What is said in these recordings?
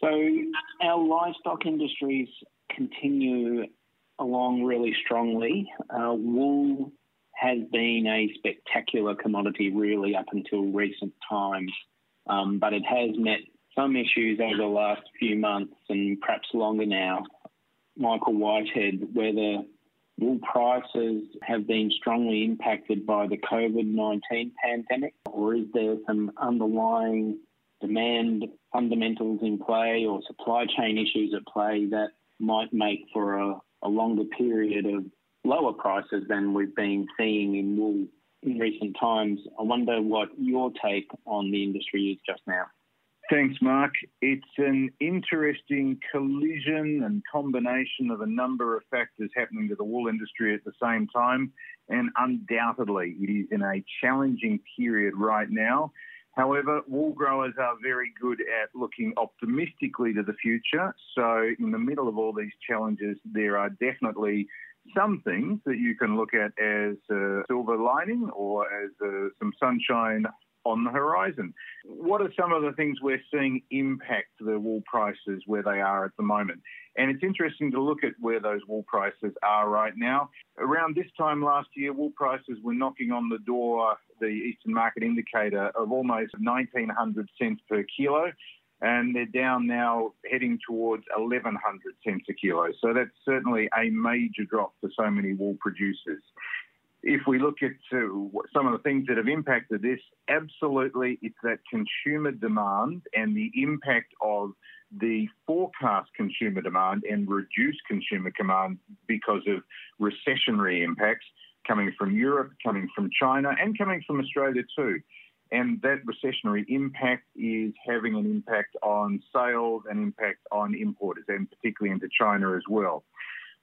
So our livestock industries continue along really strongly. Uh, wool has been a spectacular commodity really up until recent times, um, but it has met some issues over the last few months and perhaps longer now. Michael Whitehead, whether wool prices have been strongly impacted by the COVID 19 pandemic, or is there some underlying demand fundamentals in play or supply chain issues at play that might make for a, a longer period of lower prices than we've been seeing in wool in recent times? I wonder what your take on the industry is just now. Thanks, Mark. It's an interesting collision and combination of a number of factors happening to the wool industry at the same time, and undoubtedly it is in a challenging period right now. However, wool growers are very good at looking optimistically to the future. So, in the middle of all these challenges, there are definitely some things that you can look at as a silver lining or as uh, some sunshine on the horizon. What are some of the things we're seeing impact the wool prices where they are at the moment? And it's interesting to look at where those wool prices are right now. Around this time last year, wool prices were knocking on the door, the Eastern Market Indicator, of almost 1900 cents per kilo. And they're down now heading towards 1100 cents a kilo. So that's certainly a major drop for so many wool producers if we look at uh, some of the things that have impacted this, absolutely it's that consumer demand and the impact of the forecast consumer demand and reduced consumer demand because of recessionary impacts coming from Europe, coming from China, and coming from Australia too. And that recessionary impact is having an impact on sales and impact on importers, and particularly into China as well.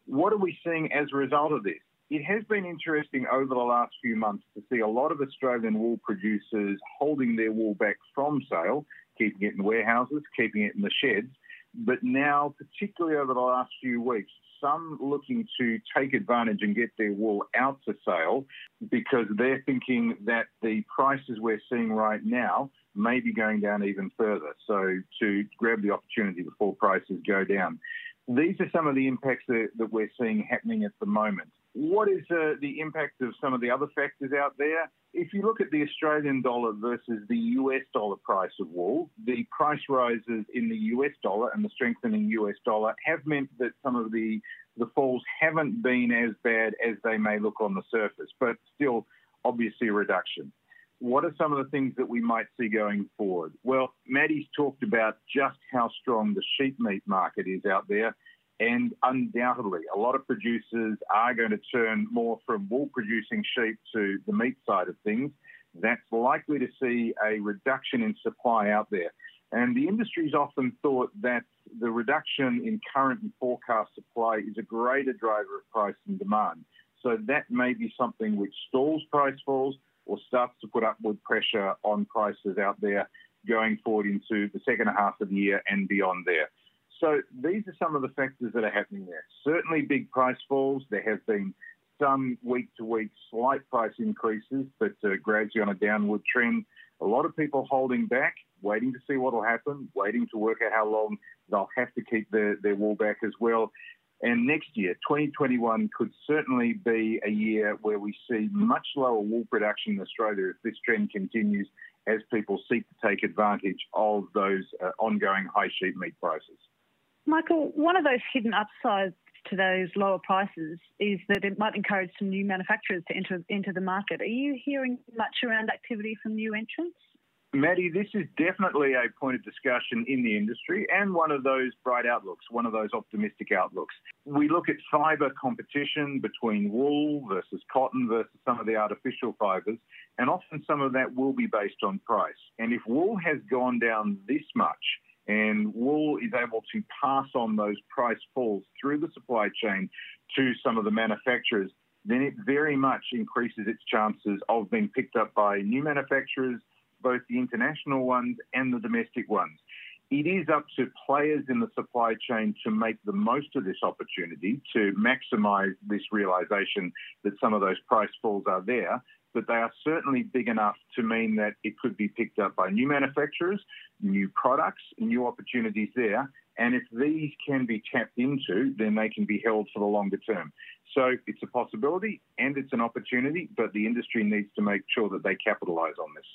What are we seeing as a result of this? It has been interesting over the last few months to see a lot of Australian wool producers holding their wool back from sale, keeping it in warehouses, keeping it in the sheds. But now, particularly over the last few weeks, some looking to take advantage and get their wool out to sale because they're thinking that the prices we're seeing right now may be going down even further. So to grab the opportunity before prices go down. These are some of the impacts that, that we're seeing happening at the moment. What is uh, the impact of some of the other factors out there? If you look at the Australian dollar versus the US dollar price of wool, the price rises in the US dollar and the strengthening US dollar have meant that some of the, the falls haven't been as bad as they may look on the surface, but still obviously a reduction. What are some of the things that we might see going forward? Well, Maddie's talked about just how strong the sheep meat market is out there and undoubtedly, a lot of producers are going to turn more from wool producing sheep to the meat side of things. That's likely to see a reduction in supply out there. And the industry's often thought that the reduction in current and forecast supply is a greater driver of price and demand. So that may be something which stalls price falls or starts to put upward pressure on prices out there going forward into the second half of the year and beyond there. So these are some of the factors that are happening there. Certainly big price falls. There have been some week to week slight price increases, but uh, gradually on a downward trend. A lot of people holding back, waiting to see what will happen, waiting to work out how long they'll have to keep their, their wool back as well. And next year, 2021, could certainly be a year where we see much lower wool production in Australia if this trend continues as people seek to take advantage of those uh, ongoing high sheep meat prices. Michael, one of those hidden upsides to those lower prices is that it might encourage some new manufacturers to enter into the market. Are you hearing much around activity from new entrants? Maddie, this is definitely a point of discussion in the industry and one of those bright outlooks, one of those optimistic outlooks. We look at fibre competition between wool versus cotton versus some of the artificial fibres, and often some of that will be based on price. And if wool has gone down this much, and wool is able to pass on those price falls through the supply chain to some of the manufacturers, then it very much increases its chances of being picked up by new manufacturers, both the international ones and the domestic ones. It is up to players in the supply chain to make the most of this opportunity to maximise this realisation that some of those price falls are there. but they are certainly big enough to mean that it could be picked up by new manufacturers, new products, new opportunities there. And if these can be tapped into, then they can be held for the longer term. So it's a possibility and it's an opportunity, but the industry needs to make sure that they capitalise on this.